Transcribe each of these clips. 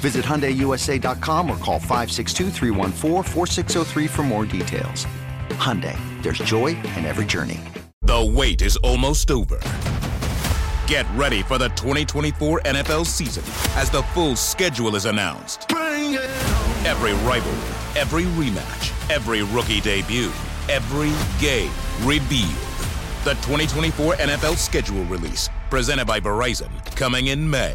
Visit HyundaiUSA.com or call 562 for more details. Hyundai, there's joy in every journey. The wait is almost over. Get ready for the 2024 NFL season as the full schedule is announced. Every rivalry, every rematch, every rookie debut, every game revealed. The 2024 NFL schedule release, presented by Verizon, coming in May.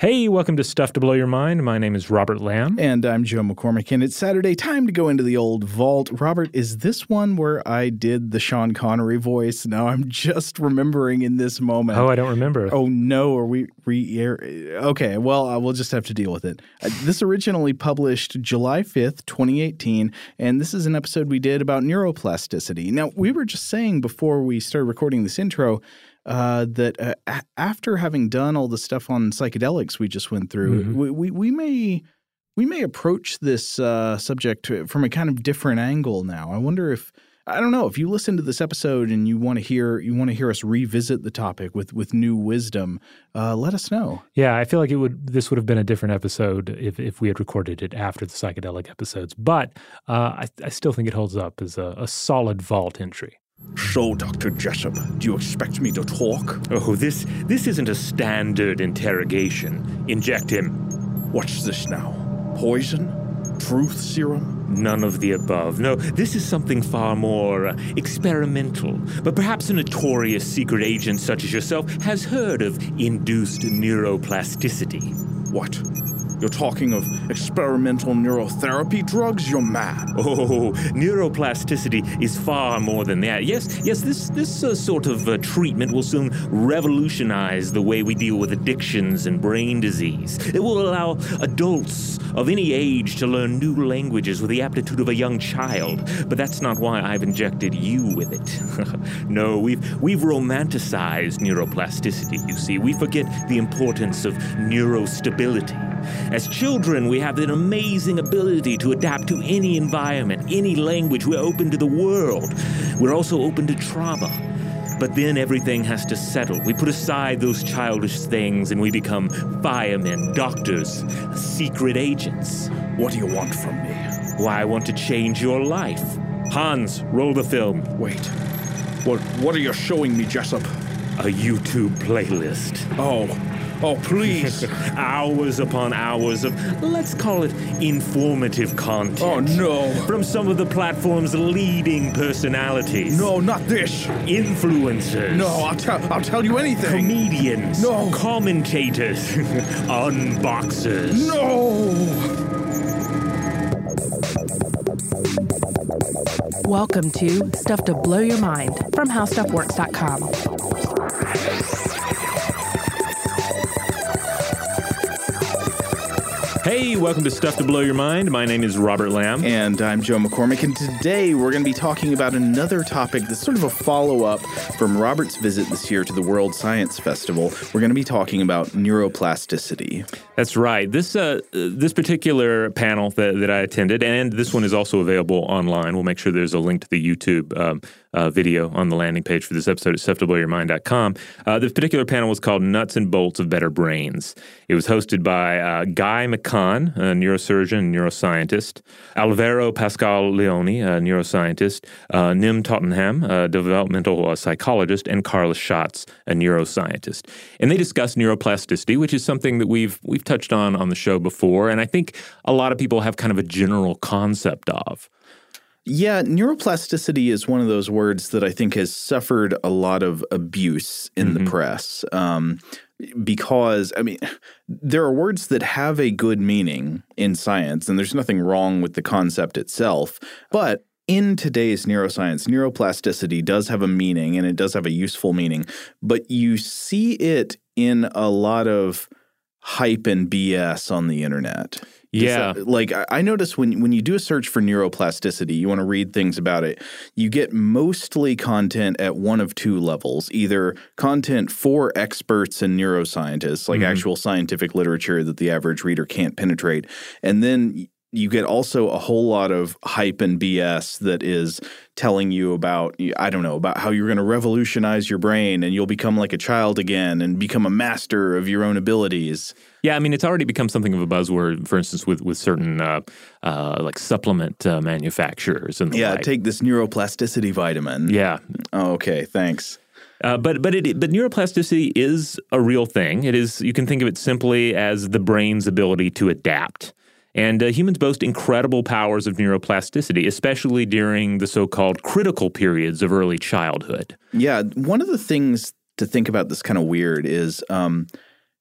Hey, welcome to Stuff to Blow Your Mind. My name is Robert Lamb. And I'm Joe McCormick, and it's Saturday. Time to go into the old vault. Robert, is this one where I did the Sean Connery voice? Now I'm just remembering in this moment. Oh, I don't remember. Oh, no. Are we re Okay, well, uh, we'll just have to deal with it. Uh, this originally published July 5th, 2018, and this is an episode we did about neuroplasticity. Now, we were just saying before we started recording this intro uh, that uh, after having done all the stuff on psychedelics we just went through, Mhm. we, we we may we may approach this uh, subject from a kind of different angle now. I wonder if I don't know if you listen to this episode and you want to hear you want to hear us revisit the topic with with new wisdom. Uh, let us know. Yeah, I feel like it would. This would have been a different episode if, if we had recorded it after the psychedelic episodes. But uh, I, I still think it holds up as a, a solid vault entry. So, Dr. Jessup, do you expect me to talk? Oh, this this isn't a standard interrogation. Inject him. What's this now? Poison? Truth serum? None of the above. No, this is something far more uh, experimental. But perhaps a notorious secret agent such as yourself has heard of induced neuroplasticity. What? You're talking of experimental neurotherapy drugs? You're mad. Oh, neuroplasticity is far more than that. Yes, yes, this this uh, sort of uh, treatment will soon revolutionize the way we deal with addictions and brain disease. It will allow adults of any age to learn new languages with the aptitude of a young child. But that's not why I've injected you with it. no, we've we've romanticized neuroplasticity, you see. We forget the importance of neurostability. As children, we have an amazing ability to adapt to any environment, any language. We're open to the world. We're also open to trauma. But then everything has to settle. We put aside those childish things and we become firemen, doctors, secret agents. What do you want from me? Why, I want to change your life. Hans, roll the film. Wait. What, what are you showing me, Jessup? A YouTube playlist. Oh. Oh, please. hours upon hours of, let's call it, informative content. Oh, no. From some of the platform's leading personalities. No, not this. Influencers. No, I'll, tell. I'll tell you anything. Comedians. No. Commentators. Unboxers. No. Welcome to Stuff to Blow Your Mind from HowStuffWorks.com. Hey, welcome to Stuff to Blow Your Mind. My name is Robert Lamb. And I'm Joe McCormick, and today we're going to be talking about another topic that's sort of a follow up from Robert's visit this year to the World Science Festival. We're going to be talking about neuroplasticity. That's right. This uh, this particular panel that, that I attended, and this one is also available online. We'll make sure there's a link to the YouTube um, uh, video on the landing page for this episode at stufftoblowyourmind.com. Uh, this particular panel was called Nuts and Bolts of Better Brains. It was hosted by uh, Guy McKhann, a neurosurgeon and neuroscientist, Alvaro Pascual Leone, a neuroscientist, uh, Nim Tottenham, a developmental uh, psychologist, and Carlos Shatz, a neuroscientist. And they discussed neuroplasticity, which is something that we've we've touched on on the show before, and I think a lot of people have kind of a general concept of. Yeah, neuroplasticity is one of those words that I think has suffered a lot of abuse in mm-hmm. the press. Um, because, I mean, there are words that have a good meaning in science, and there's nothing wrong with the concept itself. But in today's neuroscience, neuroplasticity does have a meaning and it does have a useful meaning, but you see it in a lot of hype and BS on the internet. Yeah. Like I notice when when you do a search for neuroplasticity, you want to read things about it, you get mostly content at one of two levels, either content for experts and neuroscientists, like mm-hmm. actual scientific literature that the average reader can't penetrate, and then you get also a whole lot of hype and BS that is telling you about I don't know about how you're going to revolutionize your brain and you'll become like a child again and become a master of your own abilities. Yeah, I mean it's already become something of a buzzword. For instance, with with certain uh, uh, like supplement uh, manufacturers and yeah, like. take this neuroplasticity vitamin. Yeah. Oh, okay, thanks. Uh, but but it but neuroplasticity is a real thing. It is you can think of it simply as the brain's ability to adapt. And uh, humans boast incredible powers of neuroplasticity, especially during the so called critical periods of early childhood. Yeah. One of the things to think about that's kind of weird is um,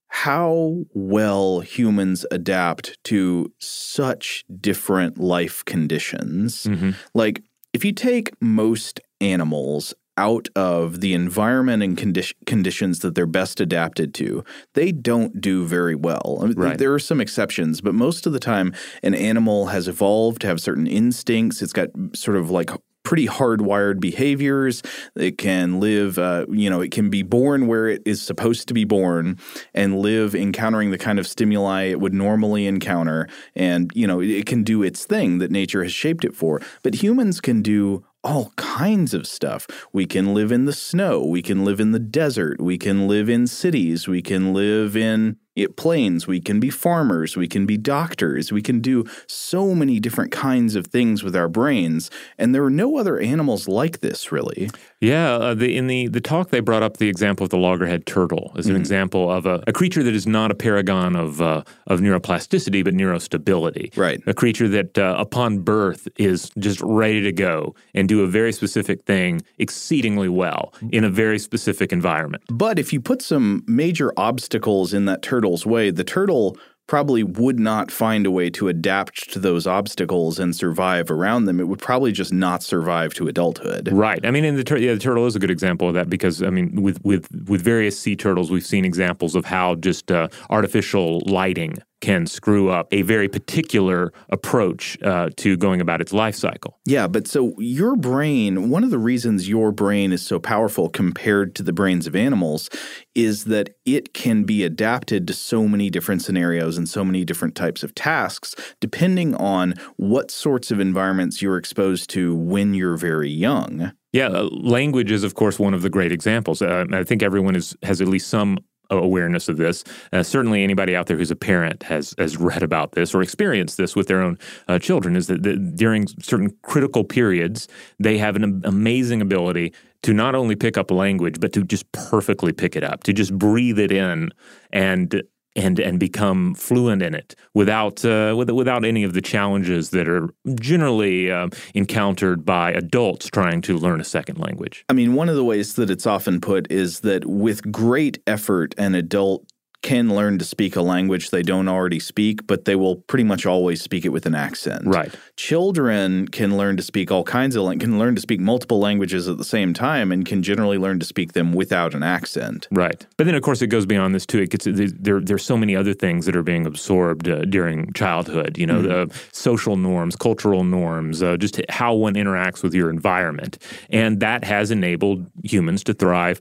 how well humans adapt to such different life conditions. Mm-hmm. Like, if you take most animals out of the environment and condi- conditions that they're best adapted to, they don't do very well. right. There are some exceptions, but most of the time, an animal has evolved to have certain instincts. It's got sort of like pretty hardwired behaviors. It can live, uh, you know, it can be born where it is supposed to be born and live encountering the kind of stimuli it would normally encounter. And, you know, it can do its thing that nature has shaped it for. But humans can do all kinds of stuff. We can live in the snow. We can live in the desert. We can live in cities. We can live in planes, we can be farmers, we can be doctors, we can do so many different kinds of things with our brains, and there are no other animals like this, really. Yeah, uh, the, in the, the talk they brought up the example of the loggerhead turtle as an mm-hmm. example of a, a, creature that is not a paragon of uh, of neuroplasticity but neurostability. Right, a creature that uh, upon birth is just ready to go and do a very specific thing exceedingly well in a very specific environment. But if you put some major obstacles in that turtle turtle's way, the turtle probably would not find a way to adapt to those obstacles and survive around them. It would probably just not survive to adulthood. Right. I mean, and the, tur- yeah, the turtle is a good example of that because I mean, with with with various sea turtles, we've seen examples of how just uh, artificial lighting can screw up a very particular approach uh, to going about its life cycle. Yeah, but so your brain, one of the reasons your brain is so powerful compared to the brains of animals is that it can be adapted to so many different scenarios and so many different types of tasks, depending on what sorts of environments you're exposed to when you're very young. Yeah, uh, language is, of course, one of the great examples. Uh, I think everyone is, has at least some awareness of this. Uh, certainly, anybody out there who's a parent has has read about this or experienced this with their own uh, children. Is that, that, during certain critical periods, they have an amazing ability to not only pick up language, but to just perfectly pick it up, to just breathe it in and and and become fluent in it without uh, with, without any of the challenges that are generally uh, encountered by adults trying to learn a second language. I mean, one of the ways that it's often put is that with great effort, an adult can learn to speak a language they don't already speak, but they will pretty much always speak it with an accent. Right. Children can learn to speak all kinds of can learn to speak multiple languages at the same time and can generally learn to speak them without an accent. Right. But then of course it goes beyond this too. It gets there there's so many other things that are being absorbed uh, during childhood, you know, mm-hmm. the social norms, cultural norms, uh, just how one interacts with your environment. And that has enabled humans to thrive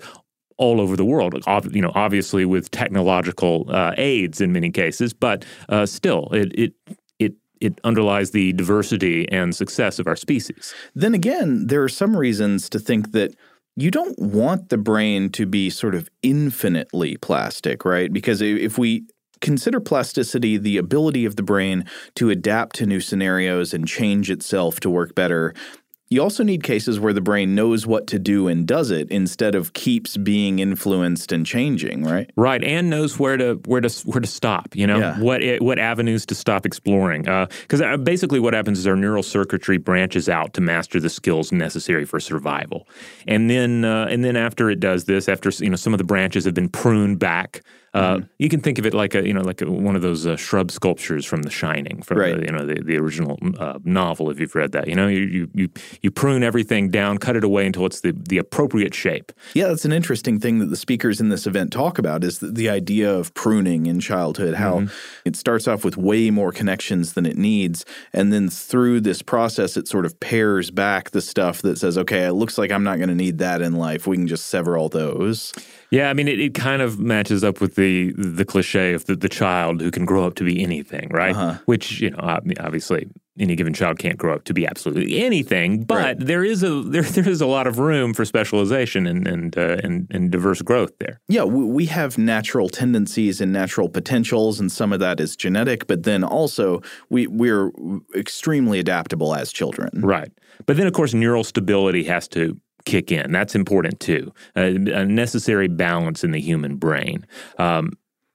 all over the world. You know, obviously with technological uh, aids in many cases, but uh, still, it, it it it underlies the diversity and success of our species. Then again, there are some reasons to think that you don't want the brain to be sort of infinitely plastic, right? Because if we consider plasticity the ability of the brain to adapt to new scenarios and change itself to work better, you also need cases where the brain knows what to do and does it instead of keeps being influenced and changing, right? Right, and knows where to where to where to stop. You know yeah. what what avenues to stop exploring. Because uh, uh, basically, what happens is our neural circuitry branches out to master the skills necessary for survival, and then uh, and then after it does this, after you know some of the branches have been pruned back uh, mm-hmm. You can think of it like a you know like a, one of those uh, shrub sculptures from The Shining, from right. the, you know the, the original uh, novel. If you've read that, you know you, you you prune everything down, cut it away until it's the the appropriate shape. Yeah, that's an interesting thing that the speakers in this event talk about is the, the idea of pruning in childhood. How mm-hmm. it starts off with way more connections than it needs, and then through this process, it sort of pairs back the stuff that says, okay, it looks like I'm not going to need that in life. We can just sever all those. Yeah, I mean, it, it kind of matches up with the the cliche of the, the child who can grow up to be anything, right? Uh-huh. Which you know, obviously, any given child can't grow up to be absolutely anything, but right. there is a there there is a lot of room for specialization and and uh, and, and diverse growth there. Yeah, we have natural tendencies and natural potentials, and some of that is genetic, but then also we we're extremely adaptable as children. Right, but then of course neural stability has to kick in. That's important too. a necessary balance in the human brain. Um,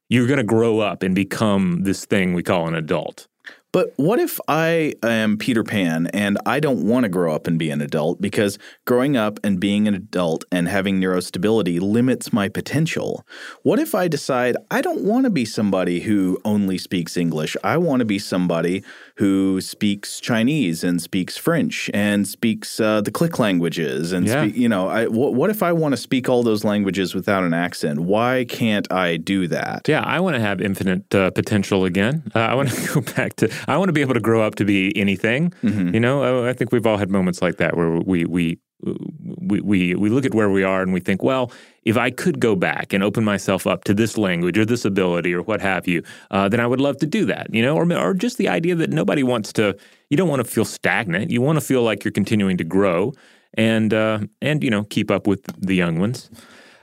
you're going to grow up and become this thing we call an adult. But what if I am Peter Pan and I don't want to grow up and be an adult because growing up and being an adult and having neurostability limits my potential? What if I decide I don't want to be somebody who only speaks English? I want to be somebody who speaks Chinese and speaks French and speaks uh, the click languages and yeah. speak, you know, I, what, what if I want to speak all those languages without an accent? Why can't I do that? Yeah, I want to have infinite uh, potential again. Uh, I want to go back to I want to be able to grow up to be anything. Mm-hmm. You know, I think we've all had moments like that where we we we, we we look at where we are and we think, well, if I could go back and open myself up to this language or this ability or what have you, uh, then I would love to do that. You know, or or just the idea that nobody wants to. You don't want to feel stagnant. You want to feel like you're continuing to grow and uh, and you know keep up with the young ones.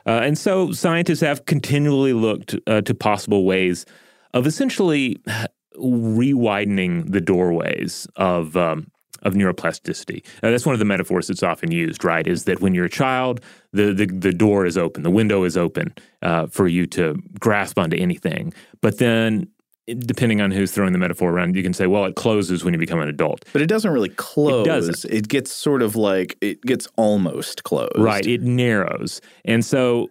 Uh, and so scientists have continually looked uh, to possible ways of essentially rewidening the doorways of um, of neuroplasticity. Uh, that's one of the metaphors that's often used, right? Is that when you're a child, the the, the door is open, the window is open uh, for you to grasp onto anything. But then, depending on who's throwing the metaphor around, you can say, well, it closes when you become an adult. But it doesn't really close. It doesn't. It gets sort of like it gets almost closed. Right. It narrows, and so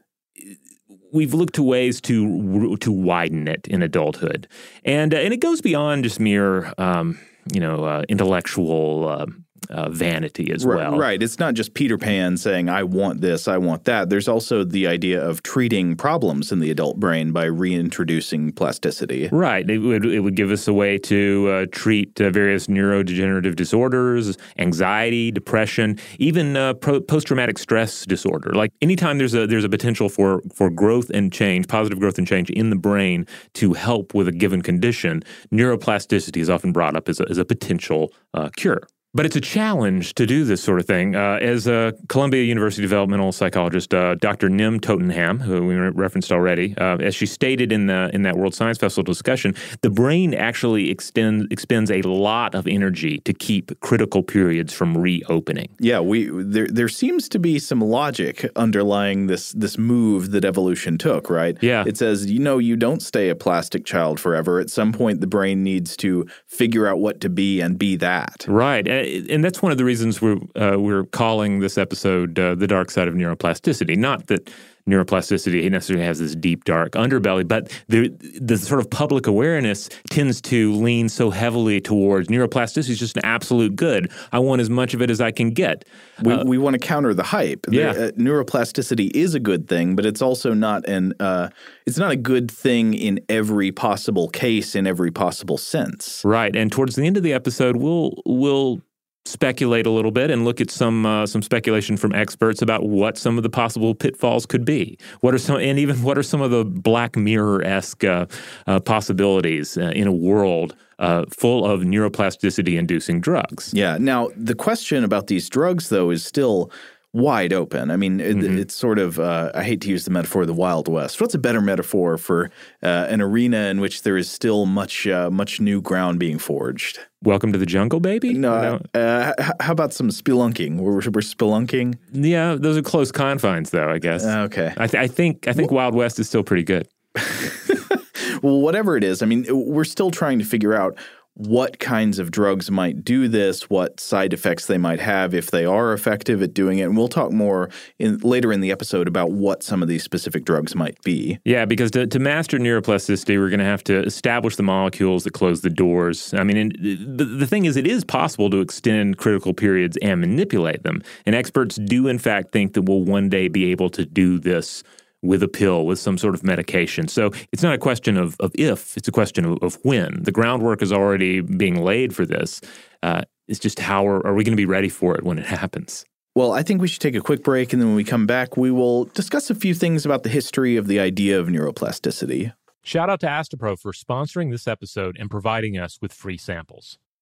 we've looked to ways to to widen it in adulthood, and uh, and it goes beyond just mere um, you know uh, intellectual. Uh, uh, vanity as right, well. Right. It's not just Peter Pan saying, I want this, I want that. There's also the idea of treating problems in the adult brain by reintroducing plasticity. Right. It would, it would give us a way to uh, treat uh, various neurodegenerative disorders, anxiety, depression, even uh, post traumatic stress disorder. Like anytime there's a, there's a potential for, for growth and change, positive growth and change in the brain to help with a given condition, neuroplasticity is often brought up as a, as a potential uh, cure. But it's a challenge to do this sort of thing. Uh, as a Columbia University developmental psychologist, uh, Dr. Nim Tottenham, who we referenced already, uh, as she stated in the in that World Science Festival discussion, the brain actually extends expends a lot of energy to keep critical periods from reopening. Yeah, we there there seems to be some logic underlying this this move that evolution took. Right? Yeah, it says you know you don't stay a plastic child forever. At some point, the brain needs to figure out what to be and be that. Right and that's one of the reasons we're uh, we're calling this episode uh, "The Dark Side of Neuroplasticity." Not that neuroplasticity necessarily has this deep, dark underbelly, but the the sort of public awareness tends to lean so heavily towards neuroplasticity is just an absolute good. I want as much of it as I can get. We, uh, we want to counter the hype. Yeah. The, uh, neuroplasticity is a good thing, but it's also not an uh, it's not a good thing in every possible case in every possible sense. Right. And towards the end of the episode, we'll we'll speculate a little bit and look at some uh, some speculation from experts about what some of the possible pitfalls could be. What are some and even what are some of the Black Mirror esque uh, uh, possibilities uh, in a world uh, full of neuroplasticity inducing drugs? Yeah. Now the question about these drugs, though, is still wide open. I mean, it, mm-hmm. it's sort of, uh, I hate to use the metaphor of the Wild West. What's a better metaphor for uh, an arena in which there is still much, uh, much new ground being forged? Welcome to the jungle, baby? No. no. Uh, how about some spelunking? We're, we're spelunking? Yeah, those are close confines, though, I guess. Uh, okay. I, th- I think, I think well, Wild West is still pretty good. well, whatever it is, I mean, we're still trying to figure out what kinds of drugs might do this, what side effects they might have if they are effective at doing it. And we'll talk more in, later in the episode about what some of these specific drugs might be. Yeah, because to, to master neuroplasticity, we're going to have to establish the molecules that close the doors. I mean, uh, the, the thing is, it is possible to extend critical periods and manipulate them. And experts do, in fact, think that we'll one day be able to do this with a pill, with some sort of medication. So it's not a question of, of if, it's a question of, of when. The groundwork is already being laid for this. Uh, it's just how are, are we going to be ready for it when it happens? Well, I think we should take a quick break, and then when we come back, we will discuss a few things about the history of the idea of neuroplasticity. Shout out to Astepro for sponsoring this episode and providing us with free samples.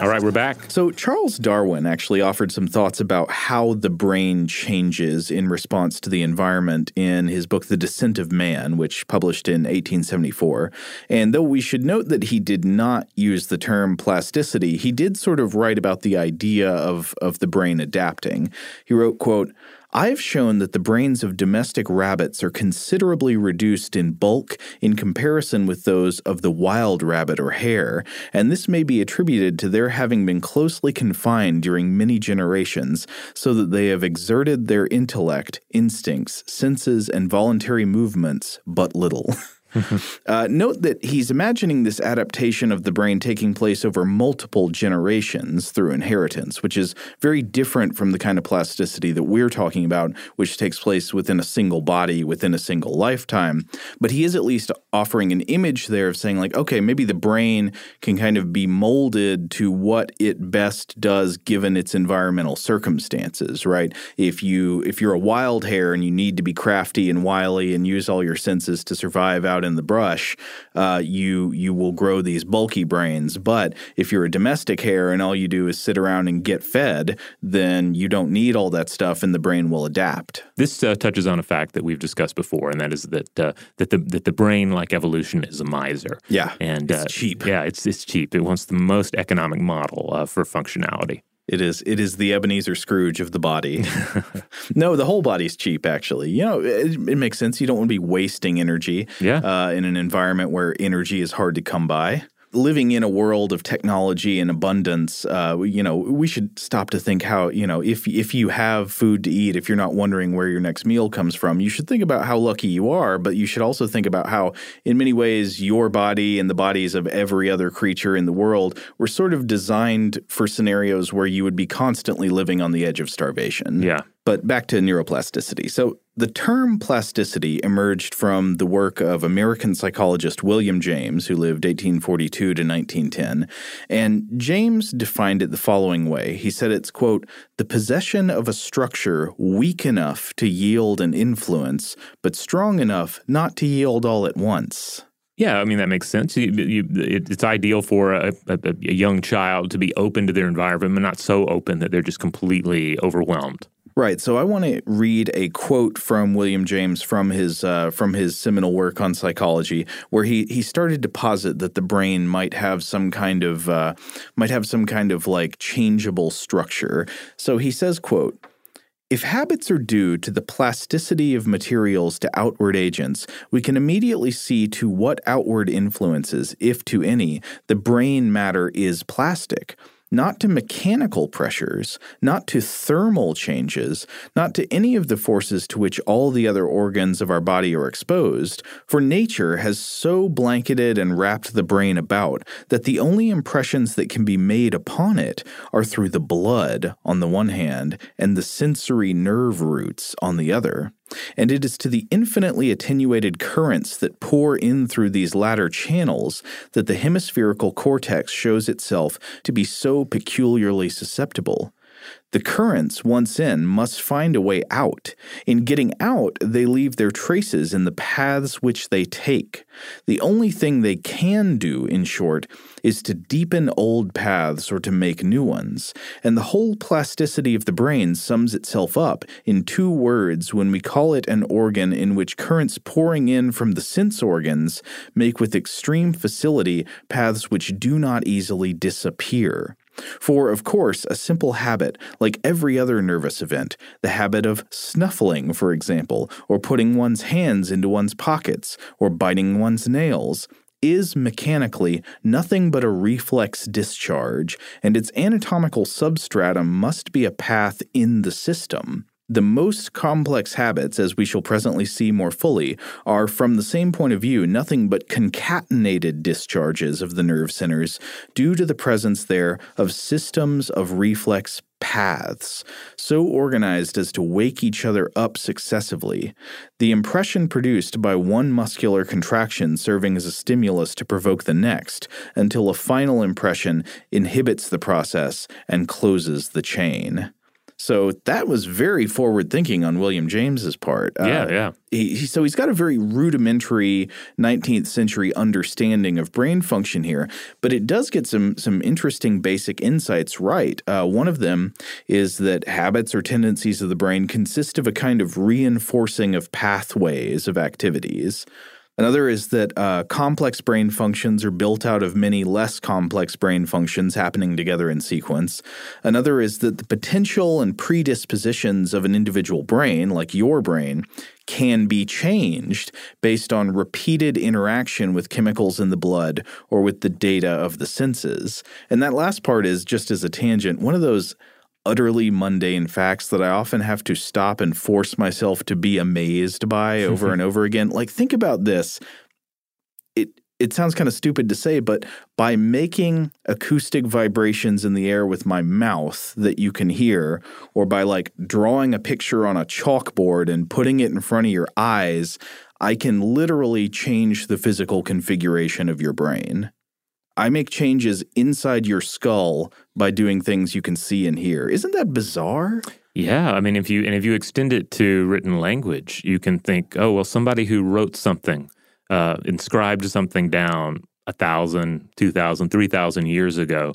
All right, we're back. So, Charles Darwin actually offered some thoughts about how the brain changes in response to the environment in his book, The Descent of Man, which published in 1874. And though we should note that he did not use the term plasticity, he did sort of write about the idea of, of the brain adapting. He wrote, quote, I've shown that the brains of domestic rabbits are considerably reduced in bulk in comparison with those of the wild rabbit or hare, and this may be attributed to their having been closely confined during many generations, so that they have exerted their intellect, instincts, senses, and voluntary movements but little. uh, note that he's imagining this adaptation of the brain taking place over multiple generations through inheritance, which is very different from the kind of plasticity that we're talking about, which takes place within a single body, within a single lifetime. But he is at least offering an image there of saying, like, okay, maybe the brain can kind of be molded to what it best does given its environmental circumstances, right? If you if you're a wild hare and you need to be crafty and wily and use all your senses to survive out out in the brush, uh, you you will grow these bulky brains. But if you're a domestic hare and all you do is sit around and get fed, then you don't need all that stuff, and the brain will adapt. This uh, touches on a fact that we've discussed before, and that is that uh, that the that the brain, like evolution, is a miser. Yeah, and it's uh, cheap. Yeah, it's it's cheap. It wants the most economic model uh, for functionality. It is. It is the Ebenezer Scrooge of the body. no, the whole body's cheap. Actually, you know, it, it, makes sense. You don't want to be wasting energy. Yeah. Uh, in an environment where energy is hard to come by living in a world of technology and abundance, uh, you know, we should stop to think how, you know, if if you have food to eat, if you're not wondering where your next meal comes from, you should think about how lucky you are, but you should also think about how, in many ways, your body and the bodies of every other creature in the world were sort of designed for scenarios where you would be constantly living on the edge of starvation. Yeah. But back to neuroplasticity. So the term plasticity emerged from the work of American psychologist William James, who lived 1842 to 1910. And James defined it the following way He said it's, quote, the possession of a structure weak enough to yield an influence, but strong enough not to yield all at once. Yeah, I mean that makes sense. You, you, it, it's ideal for a, a, a, young child to be open to their environment, but not so open that they're just completely overwhelmed. Right. So I want to read a quote from William James from his uh, from his seminal work on psychology, where he he started to posit that the brain might have some kind of uh, might have some kind of like changeable structure. So he says, "quote." If habits are due to the plasticity of materials to outward agents, we can immediately see to what outward influences, if to any, the brain matter is plastic not to mechanical pressures, not to thermal changes, not to any of the forces to which all the other organs of our body are exposed, for nature has so blanketed and wrapped the brain about that the only impressions that can be made upon it are through the blood on the one hand and the sensory nerve roots on the other. And it is to the infinitely attenuated currents that pour in through these latter channels that the hemispherical cortex shows itself to be so peculiarly susceptible. The currents, once in, must find a way out. In getting out, they leave their traces in the paths which they take. The only thing they can do, in short, is to deepen old paths or to make new ones. And the whole plasticity of the brain sums itself up in two words when we call it an organ in which currents pouring in from the sense organs make with extreme facility paths which do not easily disappear. For, of course, a simple habit, like every other nervous event, the habit of snuffling, for example, or putting one's hands into one's pockets, or biting one's nails, is mechanically nothing but a reflex discharge, and its anatomical substratum must be a path in the system. The most complex habits, as we shall presently see more fully, are, from the same point of view, nothing but concatenated discharges of the nerve centers due to the presence there of systems of reflex paths, so organized as to wake each other up successively. The impression produced by one muscular contraction serving as a stimulus to provoke the next, until a final impression inhibits the process and closes the chain. So that was very forward thinking on William James's part. Yeah, Uh, yeah. he, he- so he's got a very rudimentary 19th century understanding of brain function here, but it does get some some interesting basic insights right. Uh, one of them is that habits or tendencies of the brain consist of a kind of reinforcing of pathways of activities. Another is that uh, complex brain functions are built out of many less complex brain functions happening together in sequence. Another is that the potential and predispositions of an individual brain, like your brain, can be changed based on repeated interaction with chemicals in the blood or with the data of the senses. And that last part is just as a tangent, one of those utterly mundane facts that I often have to stop and force myself to be amazed by over and over again. Like think about this. It it sounds kind of stupid to say, but by making acoustic vibrations in the air with my mouth that you can hear, or by like drawing a picture on a chalkboard and putting it in front of your eyes, I can literally change the physical configuration of your brain. I make changes inside your skull by doing things you can see and hear. Isn't that bizarre? Yeah, I mean, if you and if you extend it to written language, you can think, oh well, somebody who wrote something, uh, inscribed something down a thousand, two thousand, three thousand years ago,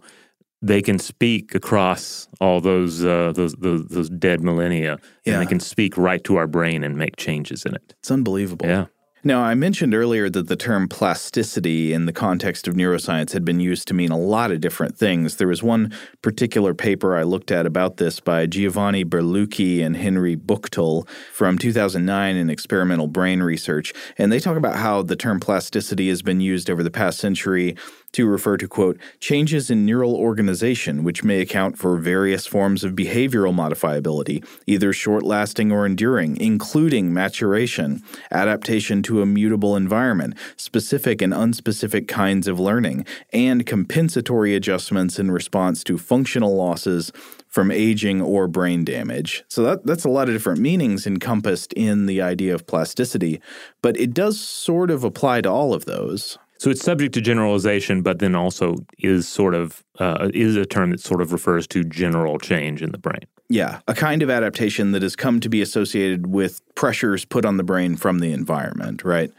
they can speak across all those uh, those, those those dead millennia, Yeah. and they can speak right to our brain and make changes in it. It's unbelievable. Yeah. Now, I mentioned earlier that the term plasticity in the context of neuroscience had been used to mean a lot of different things. There was one particular paper I looked at about this by Giovanni Berlucchi and Henry Buchtel from 2009 in Experimental Brain Research, and they talk about how the term plasticity has been used over the past century to refer to, quote, changes in neural organization, which may account for various forms of behavioral modifiability, either short lasting or enduring, including maturation, adaptation to a mutable environment, specific and unspecific kinds of learning, and compensatory adjustments in response to functional losses from aging or brain damage. So that, that's a lot of different meanings encompassed in the idea of plasticity, but it does sort of apply to all of those. So it's subject to generalization, but then also is sort of uh, is a term that sort of refers to general change in the brain. Yeah, a kind of adaptation that has come to be associated with pressures put on the brain from the environment, right?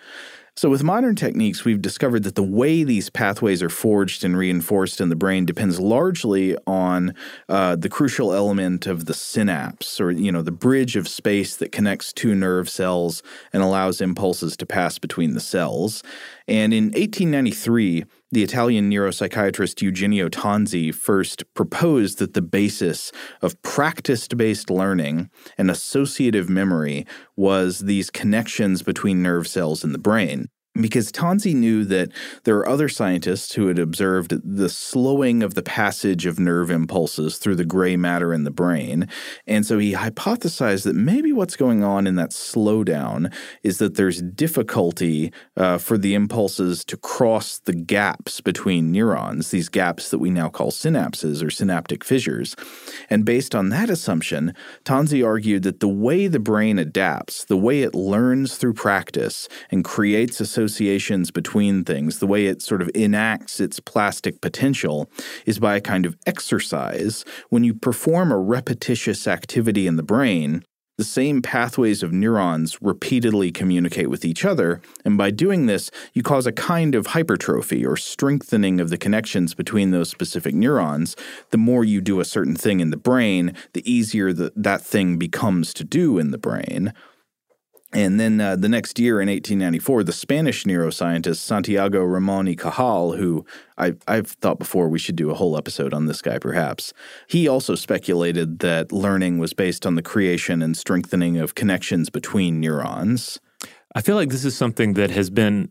So, with modern techniques, we've discovered that the way these pathways are forged and reinforced in the brain depends largely on uh, the crucial element of the synapse, or you know, the bridge of space that connects two nerve cells and allows impulses to pass between the cells. And in 1893, the Italian neuropsychiatrist Eugenio Tanzi first proposed that the basis of practice based learning and associative memory was these connections between nerve cells in the brain. Because Tanzi knew that there are other scientists who had observed the slowing of the passage of nerve impulses through the gray matter in the brain. And so he hypothesized that maybe what's going on in that slowdown is that there's difficulty uh, for the impulses to cross the gaps between neurons, these gaps that we now call synapses or synaptic fissures. And based on that assumption, Tanzi argued that the way the brain adapts, the way it learns through practice and creates associative associations between things, the way it sort of enacts its plastic potential, is by a kind of exercise. When you perform a repetitious activity in the brain, the same pathways of neurons repeatedly communicate with each other, and by doing this, you cause a kind of hypertrophy or strengthening of the connections between those specific neurons. The more you do a certain thing in the brain, the easier the, that thing becomes to do in the brain. And then uh, the next year in 1894, the Spanish neuroscientist Santiago Ramon y Cajal, who I, I've thought before we should do a whole episode on this guy perhaps, he also speculated that learning was based on the creation and strengthening of connections between neurons. I feel like this is something that has been,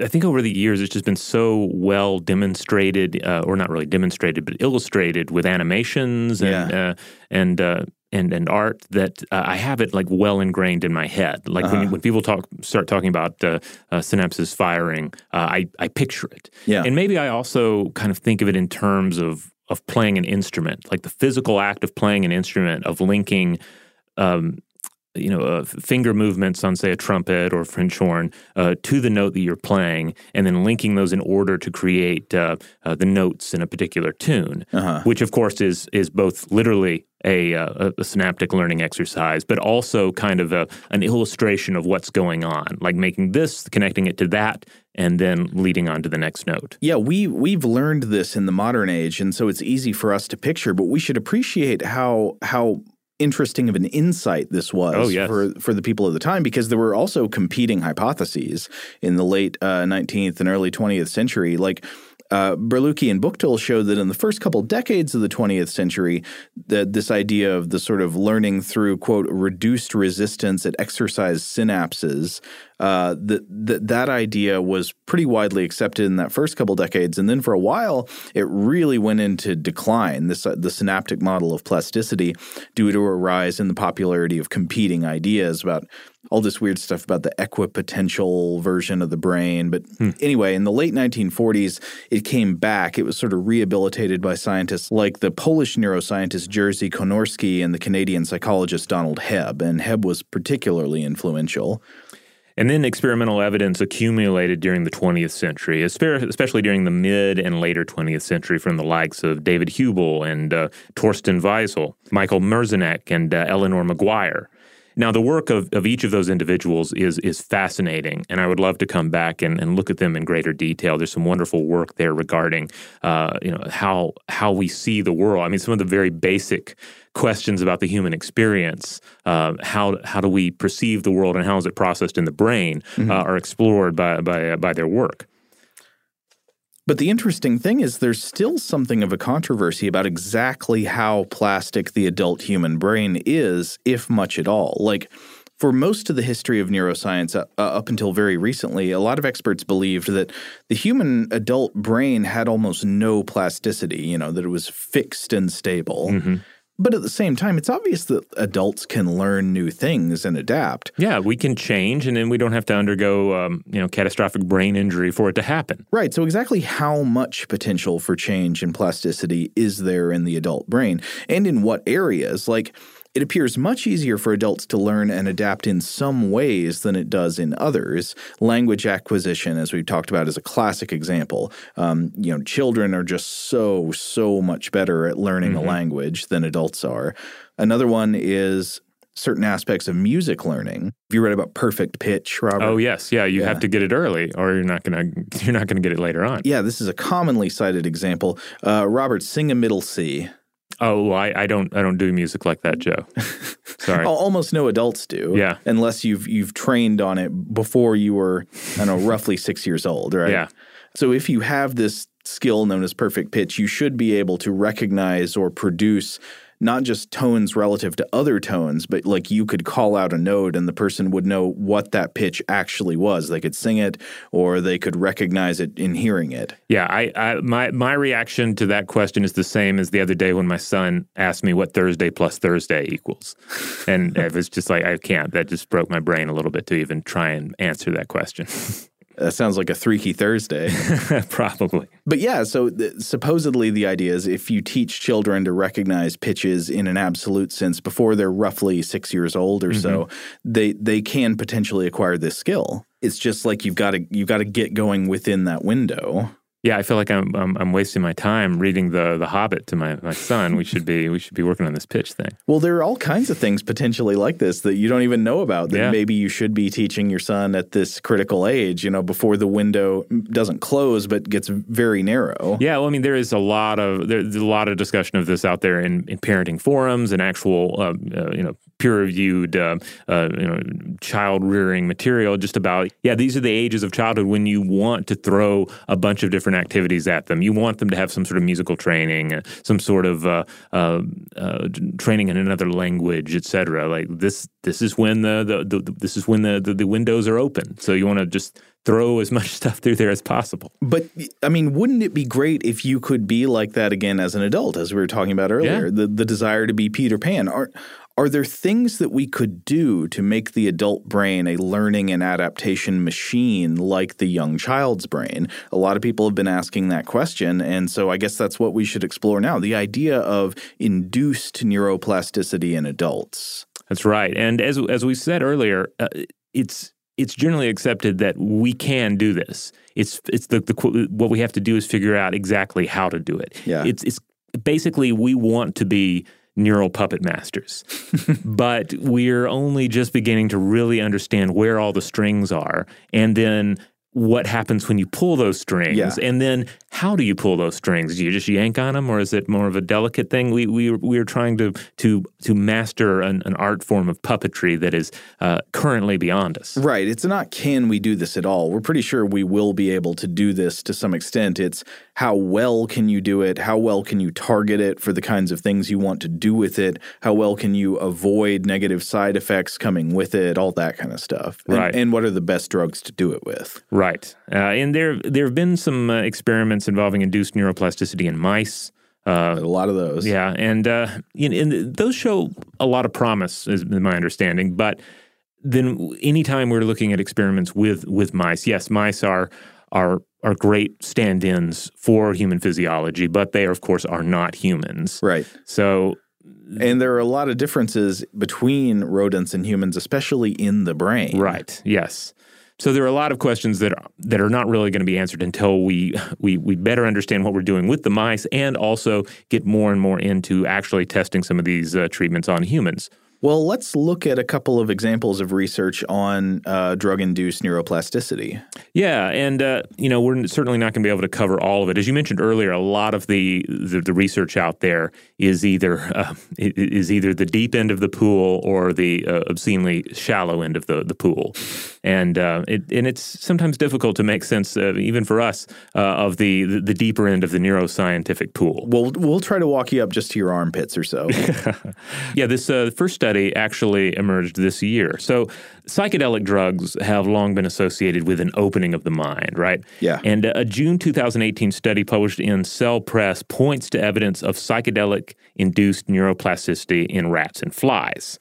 I think over the years, it's just been so well demonstrated, uh, or not really demonstrated, but illustrated with animations and Yeah. uh, and uh, and and art that uh, I have it like well ingrained in my head. Like when, when people talk, start talking about uh, uh, synapses firing, uh, I I picture it. Yeah. and maybe I also kind of think of it in terms of of playing an instrument, like the physical act of playing an instrument, of linking. Um, you know, uh, finger movements on, say, a trumpet or French horn uh, to the note that you're playing, and then linking those in order to create uh, uh, the notes in a particular tune, which, of course, is is both literally a, uh, a synaptic learning exercise, but also kind of a, an illustration of what's going on, like making this, connecting it to that, and then leading on to the next note. Yeah, we we've learned this in the modern age, and so it's easy for us to picture. But we should appreciate how how interesting of an insight this was Oh, yes. for for the people of the time, because there were also competing hypotheses in the late uh, nineteenth and early twentieth century, like. Uh, Berlucchi and Buchtel showed that in the first couple decades of the 20th century, that this idea of the sort of learning through quote reduced resistance at exercise synapses, uh, that that that idea was pretty widely accepted in that first couple decades, and then for a while it really went into decline. This uh, the synaptic model of plasticity due to a rise in the popularity of competing ideas about all this weird stuff about the equipotential version of the brain. But anyway, in the late 1940s, it came back. It was sort of rehabilitated by scientists like the Polish neuroscientist Jerzy Konorski and the Canadian psychologist Donald Hebb. And Hebb was particularly influential. And then experimental evidence accumulated during the 20th century, especially during the mid and later 20th century, from the likes of David Hubel and uh, Torsten Wiesel, Michael Merzenich, and uh, Eleanor Maguire. Now, the work of, of each of those individuals is is fascinating, and I would love to come back and, and look at them in greater detail. There's some wonderful work there regarding, uh, you know, how how we see the world. I mean, some of the very basic questions about the human experience, uh, how how do we perceive the world, and how is it processed in the brain, uh, are explored by by uh, by their work. But the interesting thing is, there's still something of a controversy about exactly how plastic the adult human brain is, if much at all. Like, for most of the history of neuroscience uh, up until very recently, a lot of experts believed that the human adult brain had almost no plasticity, you know, that it was fixed and stable. But at the same time, it's obvious that adults can learn new things and adapt. Yeah, we can change, and then we don't have to undergo, um, you know, catastrophic brain injury for it to happen. Right. So, exactly how much potential for change and plasticity is there in the adult brain? And in what areas? Like, it appears much easier for adults to learn and adapt in some ways than it does in others. Language acquisition, as we've talked about, is a classic example. Um, you know, children are just so, so much better at learning a language than adults are. Another one is certain aspects of music learning. Have you read about perfect pitch, Robert? Oh yes, yeah, you have to get it early, or you're not gonna you're not gonna get it later on. Yeah, this is a commonly cited example. Uh, Robert, sing a middle C. Oh, I, I don't I don't do music like that, Joe. Sorry. Almost no adults do. Yeah. Unless you've you've trained on it before you were, I don't know, roughly six years old, right? Yeah. So if you have this skill known as perfect pitch, you should be able to recognize or produce not just tones relative to other tones, but like you could call out a note and the person would know what that pitch actually was. They could sing it or they could recognize it in hearing it. Yeah, I, I my my reaction to that question is the same as the other day when my son asked me what Thursday plus Thursday equals, and it was just like I can't. That just broke my brain a little bit to even try and answer that question. That sounds like a three key Thursday. Probably. But yeah, so th- supposedly the idea is if you teach children to recognize pitches in an absolute sense before they're roughly six years old or mm-hmm. so, they they can potentially acquire this skill. It's just like you've got to you've got to get going within that window. Yeah, I feel like I'm, I'm, I'm wasting my time reading the the Hobbit to my, my son. We should be we should be working on this pitch thing. Well, there are all kinds of things potentially like this that you don't even know about that yeah. maybe you should be teaching your son at this critical age. You know, before the window doesn't close but gets very narrow. Yeah, well, I mean, there is a lot of there's a lot of discussion of this out there in, in parenting forums and actual uh, uh, you know peer reviewed uh, uh, you know child rearing material just about yeah these are the ages of childhood when you want to throw a bunch of different activities at them you want them to have some sort of musical training some sort of uh, uh, uh training in another language etc like this this is when the, the, the this is when the, the, the windows are open so you want to just throw as much stuff through there as possible. But I mean, wouldn't it be great if you could be like that again as an adult, as we were talking about earlier? Yeah. The the desire to be Peter Pan. Are are there things that we could do to make the adult brain a learning and adaptation machine like the young child's brain? A lot of people have been asking that question. And so I guess that's what we should explore now the idea of induced neuroplasticity in adults. That's right. And as, as we said earlier, uh, it's it's generally accepted that we can do this. It's it's the, the what we have to do is figure out exactly how to do it. Yeah. It's it's basically we want to be neural puppet masters. but we're only just beginning to really understand where all the strings are and then what happens when you pull those strings yeah. and then how do you pull those strings? Do you just yank on them or is it more of a delicate thing? We we we are trying to to to master an, an art form of puppetry that is uh, currently beyond us. Right. It's not can we do this at all? We're pretty sure we will be able to do this to some extent. It's how well can you do it? How well can you target it for the kinds of things you want to do with it? How well can you avoid negative side effects coming with it? All that kind of stuff right. and, and what are the best drugs to do it with? Right Right. Uh, and there, there have been some uh, experiments involving induced neuroplasticity in mice. Uh, a lot of those. Yeah. And, uh, and those show a lot of promise, is my understanding. But then anytime we're looking at experiments with, with mice, yes, mice are, are, are great stand ins for human physiology, but they, of course, are not humans. Right. So and there are a lot of differences between rodents and humans, especially in the brain. Right. Yes. So there are a lot of questions that are, that are not really going to be answered until we, we we better understand what we're doing with the mice and also get more and more into actually testing some of these uh, treatments on humans. Well, let's look at a couple of examples of research on uh, drug-induced neuroplasticity. Yeah, and uh, you know we're certainly not going to be able to cover all of it. As you mentioned earlier, a lot of the the, the research out there is either uh, is either the deep end of the pool or the uh, obscenely shallow end of the the pool, and uh, it, and it's sometimes difficult to make sense, uh, even for us, of the, the, the deeper end of the neuroscientific pool. We'll we'll try to walk you up just to your armpits or so. yeah, this first study study actually emerged this year. So, psychedelic drugs have long been associated with an opening of the mind, right? Yeah. And a June 2018 study published in Cell Press points to evidence of psychedelic induced neuroplasticity in rats and flies.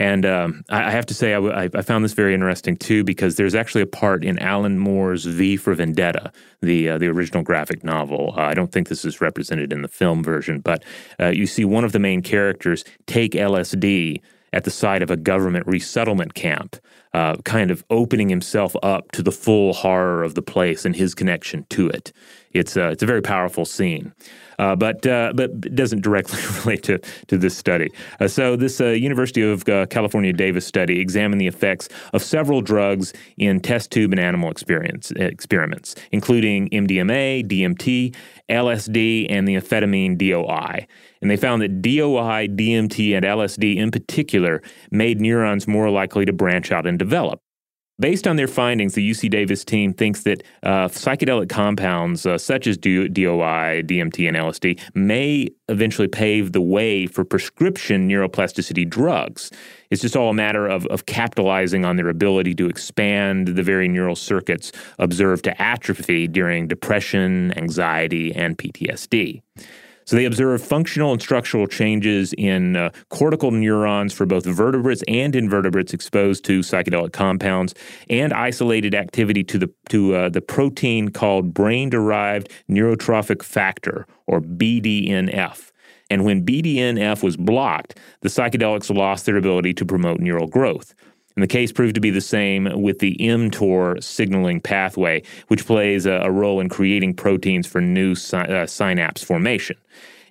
And um, I, have to say, I, I, found this very interesting too because there's actually a part in Alan Moore's V for Vendetta, the uh, the original graphic novel. Uh, I don't think this is represented in the film version, but uh, you see one of the main characters take LSD at the site of a government resettlement camp, uh, kind of opening himself up to the full horror of the place and his connection to it. It's a, uh, it's a very powerful scene. Uh, but uh, but it doesn't directly relate to, to this study. Uh, so this uh, University of California Davis study examined the effects of several drugs in test tube and animal experience, experiments, including MDMA, DMT, LSD, and the amphetamine DOI. And they found that DOI, DMT, and LSD in particular made neurons more likely to branch out and develop. Based on their findings, the UC Davis team thinks that uh, psychedelic compounds uh, such as DOI, DMT, and LSD may eventually pave the way for prescription neuroplasticity drugs. It's just all a matter of, of capitalizing on their ability to expand the very neural circuits observed to atrophy during depression, anxiety, and PTSD. So they observed functional and structural changes in uh, cortical neurons for both vertebrates and invertebrates exposed to psychedelic compounds, and isolated activity to the to uh, the protein called brain-derived neurotrophic factor, or BDNF. And when BDNF was blocked, the psychedelics lost their ability to promote neural growth. And the case proved to be the same with the mTOR signaling pathway, which plays a, a role in creating proteins for new sy- uh, synapse formation.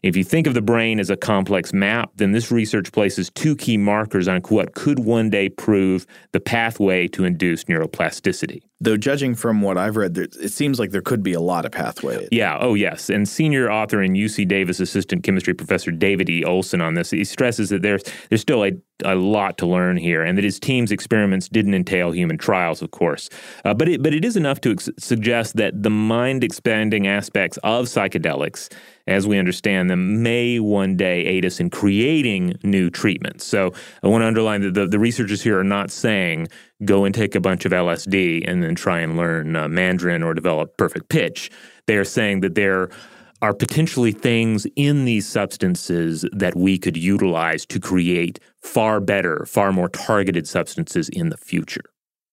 If you think of the brain as a complex map, then this research places two key markers on what could one day prove the pathway to induce neuroplasticity. Though, judging from what I've read, it seems like there could be a lot of pathways. Yeah, oh, yes. And senior author and UC Davis assistant chemistry professor David E. Olson on this, he stresses that there's, there's still a, a lot to learn here and that his team's experiments didn't entail human trials, of course. Uh, but, it, but it is enough to ex- suggest that the mind expanding aspects of psychedelics as we understand them, may one day aid us in creating new treatments. So I want to underline that the, the researchers here are not saying go and take a bunch of LSD and then try and learn uh, Mandarin or develop perfect pitch. They are saying that there are potentially things in these substances that we could utilize to create far better, far more targeted substances in the future.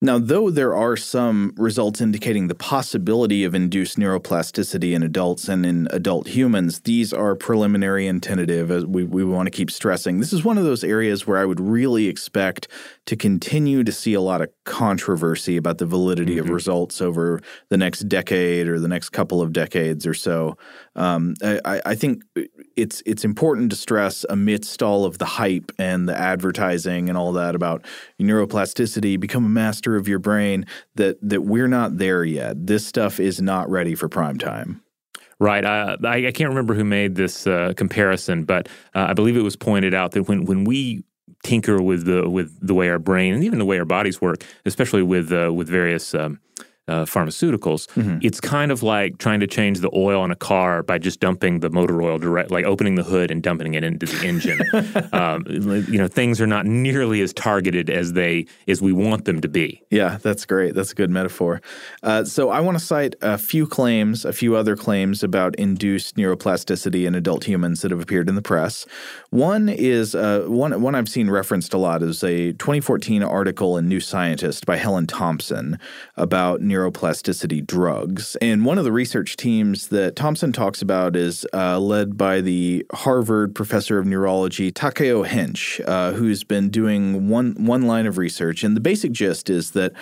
Now, though there are some results indicating the possibility of induced neuroplasticity in adults and in adult humans, these are preliminary and tentative, as we, we want to keep stressing. This is one of those areas where I would really expect to continue to see a lot of controversy about the validity mm-hmm. of results over the next decade or the next couple of decades or so. Um, I, I think it's it's important to stress amidst all of the hype and the advertising and all that about neuroplasticity, become a master of your brain. That that we're not there yet. This stuff is not ready for prime time. Right. Uh, I, I, can't remember who made this uh, comparison, but uh, I believe it was pointed out that when when we tinker with the with the way our brain and even the way our bodies work, especially with uh, with various um, uh, pharmaceuticals, mm-hmm. it's kind of like trying to change the oil on a car by just dumping the motor oil direct, like opening the hood and dumping it into the engine. um, you know, things are not nearly as targeted as they as we want them to be. Yeah, that's great. That's a good metaphor. Uh, so I want to cite a few claims, a few other claims about induced neuroplasticity in adult humans that have appeared in the press. One is uh, one one I've seen referenced a lot is a 2014 article in New Scientist by Helen Thompson about neuroplasticity neuroplasticity drugs. And one of the research teams that Thompson talks about is uh, led by the Harvard professor of neurology Takao Hensch, uh, who's been doing one one line of research. And the basic gist is that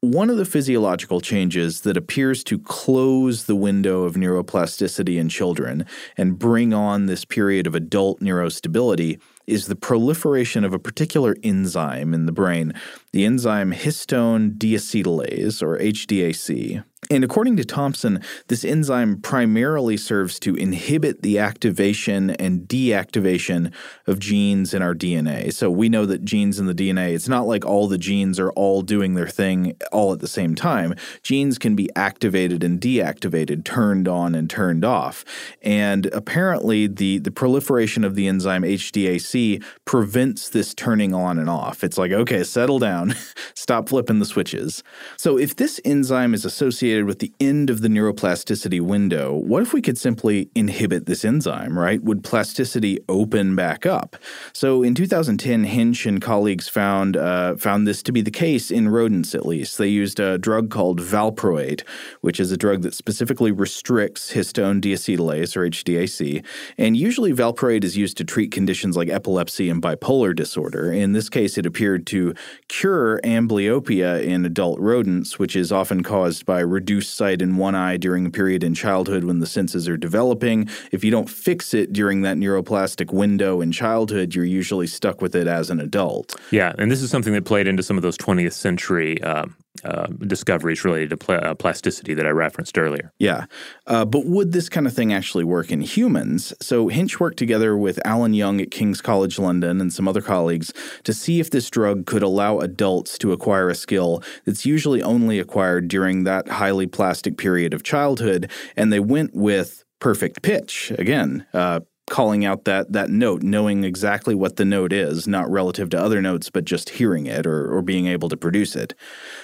one of the physiological changes that appears to close the window of neuroplasticity in children and bring on this period of adult neurostability is the proliferation of a particular enzyme in the brain, the enzyme histone deacetylase, or HDAC. And according to Thompson, this enzyme primarily serves to inhibit the activation and deactivation of genes in our DNA. So we know that genes in the DNA, it's not like all the genes are all doing their thing all at the same time. Genes can be activated and deactivated, turned on and turned off. And apparently the the proliferation of the enzyme HDAC prevents this turning on and off. It's like, okay, settle down. Stop flipping the switches. So if this enzyme is associated associated with the end of the neuroplasticity window, what if we could simply inhibit this enzyme, right? Would plasticity open back up? So in 2010, Hensch and colleagues found uh, found this to be the case in rodents at least. They used a drug called valproate, which is a drug that specifically restricts histone deacetylase or HDAC. And usually valproate is used to treat conditions like epilepsy and bipolar disorder. In this case, it appeared to cure amblyopia in adult rodents, which is often caused by reduced sight in one eye during a period in childhood when the senses are developing. If you don't fix it during that neuroplastic window in childhood, you're usually stuck with it as an adult. Yeah, and this is something that played into some of those 20th century uh, uh, discoveries related to pl- uh, plasticity that I referenced earlier. Yeah. Uh, but would this kind of thing actually work in humans? So Hensch worked together with Alan Young at King's College London and some other colleagues to see if this drug could allow adults to acquire a skill that's usually only acquired during that highly plastic period of childhood, and they went with perfect pitch again. Uh, calling out that that note, knowing exactly what the note is, not relative to other notes, but just hearing it or, or being able to produce it.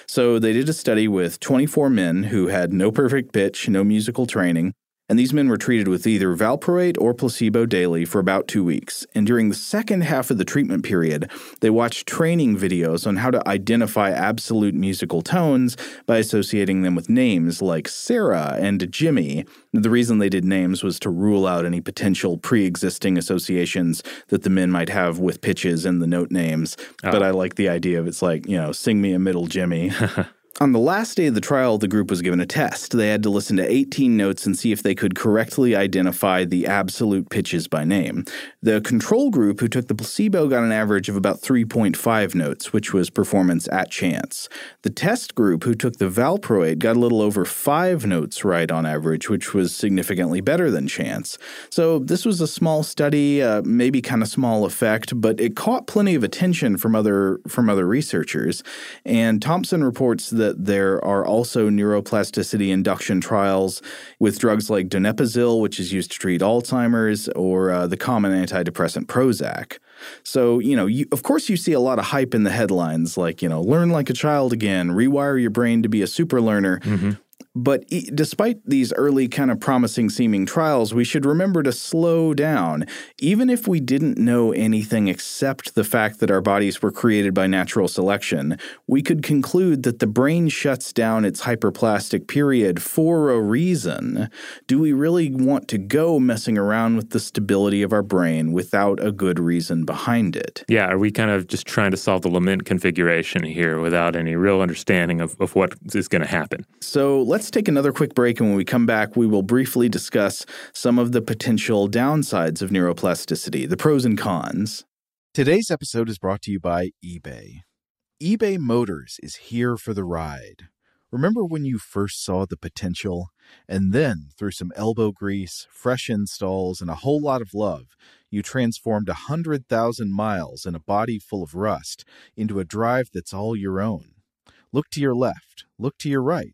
So they did a study with 24 men who had no perfect pitch, no musical training, and these men were treated with either valproate or placebo daily for about two weeks. And during the second half of the treatment period, they watched training videos on how to identify absolute musical tones by associating them with names like Sarah and Jimmy. The reason they did names was to rule out any potential pre existing associations that the men might have with pitches and the note names. Oh. But I like the idea of it's like, you know, sing me a middle Jimmy. On the last day of the trial, the group was given a test. They had to listen to 18 notes and see if they could correctly identify the absolute pitches by name. The control group, who took the placebo, got an average of about 3.5 notes, which was performance at chance. The test group, who took the valproate, got a little over 5 notes right on average, which was significantly better than chance. So this was a small study, uh, maybe kind of small effect, but it caught plenty of attention from other from other researchers. And Thompson reports that that there are also neuroplasticity induction trials with drugs like donepezil, which is used to treat Alzheimer's, or uh, the common antidepressant Prozac. So, you know, you, of course, you see a lot of hype in the headlines like, you know, learn like a child again, rewire your brain to be a super learner. Mm-hmm. But despite these early kind of promising seeming trials, we should remember to slow down. Even if we didn't know anything except the fact that our bodies were created by natural selection, we could conclude that the brain shuts down its hyperplastic period for a reason. Do we really want to go messing around with the stability of our brain without a good reason behind it? Yeah, are we kind of just trying to solve the lament configuration here without any real understanding of, of what is going to happen? So let's Let's take another quick break, and when we come back, we will briefly discuss some of the potential downsides of neuroplasticity, the pros and cons. Today's episode is brought to you by eBay. eBay Motors is here for the ride. Remember when you first saw the potential? And then, through some elbow grease, fresh installs, and a whole lot of love, you transformed a 100,000 miles and a body full of rust into a drive that's all your own. Look to your left, look to your right.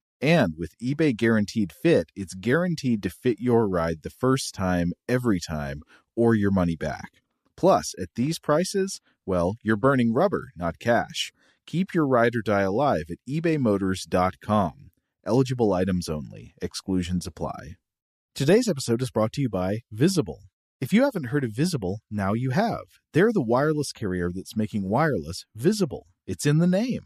And with eBay Guaranteed Fit, it's guaranteed to fit your ride the first time, every time, or your money back. Plus, at these prices, well, you're burning rubber, not cash. Keep your ride or die alive at ebaymotors.com. Eligible items only, exclusions apply. Today's episode is brought to you by Visible. If you haven't heard of Visible, now you have. They're the wireless carrier that's making wireless visible. It's in the name.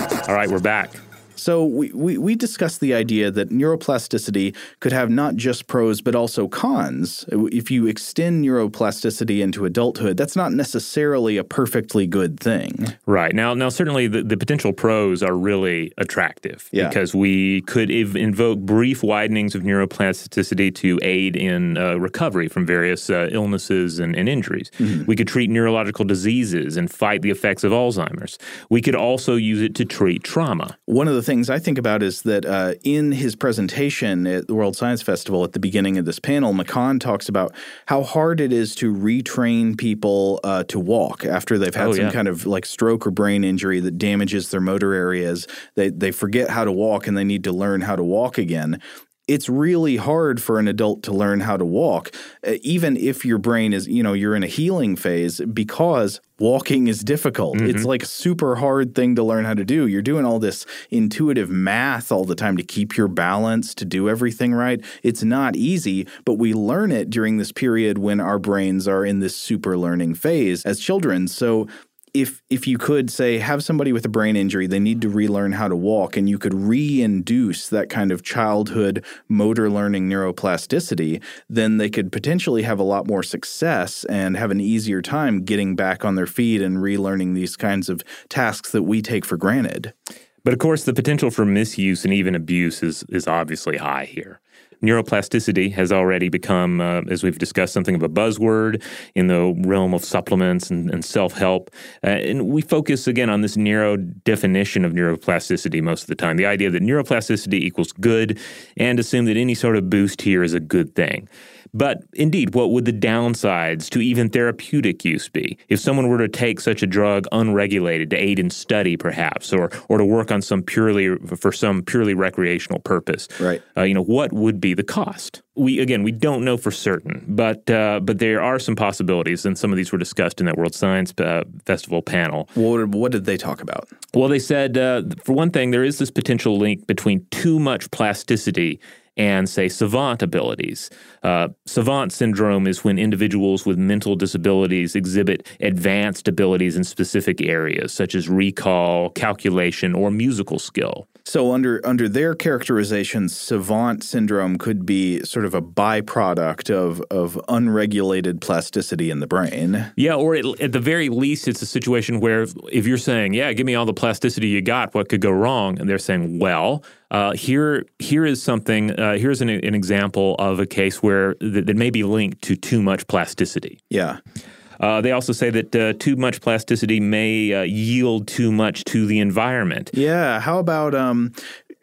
All right, we're back. So we, we, we, discussed the idea that neuroplasticity could have not just pros but also cons. If you extend neuroplasticity into adulthood, that's not necessarily a perfectly good thing. Right. Now now certainly the, the potential pros are really attractive yeah. because we could ev- invoke brief widenings of neuroplasticity to aid in uh, recovery from various uh, illnesses and, and injuries. Mm-hmm. We could treat neurological diseases and fight the effects of Alzheimer's. We could also use it to treat trauma. One of the things I think about is that uh, in his presentation at the World Science Festival at the beginning of this panel, McKhann talks about how hard it is to retrain people uh, to walk after they've had oh, some yeah. kind of like stroke or brain injury that damages their motor areas. They they forget how to walk and they need to learn how to walk again it's really hard for an adult to learn how to walk, uh, even if your brain is, you know, you're in a healing phase because walking is difficult. Mm-hmm. It's like a super hard thing to learn how to do. You're doing all this intuitive math all the time to keep your balance, to do everything right. It's not easy, but we learn it during this period when our brains are in this super learning phase as children. So if if you could say have somebody with a brain injury they need to relearn how to walk and you could reinduce that kind of childhood motor learning neuroplasticity then they could potentially have a lot more success and have an easier time getting back on their feet and relearning these kinds of tasks that we take for granted. But of course the potential for misuse and even abuse is is obviously high here neuroplasticity has already become, uh, as we've discussed, something of a buzzword in the realm of supplements and, and self help. Uh, and we focus again on this narrow definition of neuroplasticity most of the time the idea that neuroplasticity equals good and assume that any sort of boost here is a good thing. But indeed, what would the downsides to even therapeutic use be? If someone were to take such a drug unregulated to aid in study, perhaps, or or to work on some purely for some purely recreational purpose, right? Uh, you know, what would be the cost? We again, we don't know for certain, but uh, but there are some possibilities, and some of these were discussed in that World Science uh, Festival panel. What, what did they talk about? Well, they said, uh, for one thing, there is this potential link between too much plasticity and, say, savant abilities. Uh, savant syndrome is when individuals with mental disabilities exhibit advanced abilities in specific areas, such as recall, calculation, or musical skill. So, under under their characterization, savant syndrome could be sort of a byproduct of of unregulated plasticity in the brain. Yeah, or it, at the very least, it's a situation where if you're saying, "Yeah, give me all the plasticity you got," what could go wrong? And they're saying, "Well." Uh, here, here is something. Uh, here's an, an, example of a case where th- that may be linked to too much plasticity. Yeah. Uh, they also say that uh, too much plasticity may uh, yield too much to the environment. Yeah. How about um,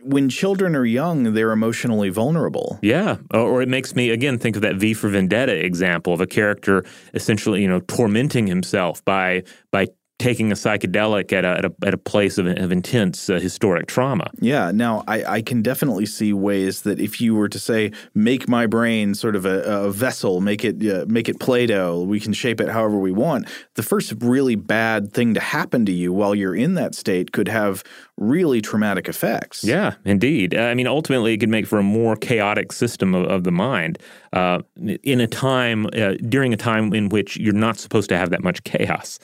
when children are young, they're emotionally vulnerable. Yeah. Or it makes me, again, think of that V for Vendetta example of a character essentially, you know, tormenting himself by by taking a psychedelic at a, at a, at a place of, of intense uh, historic trauma. Yeah. Now, I, I can definitely see ways that if you were to say, make my brain sort of a, a vessel, make it uh, make it Play-Doh, we can shape it however we want. The first really bad thing to happen to you while you're in that state could have really traumatic effects. Yeah, indeed. I mean, ultimately, it could make for a more chaotic system of, of the mind uh, in a time, uh, during a time in which you're not supposed to have that much chaos.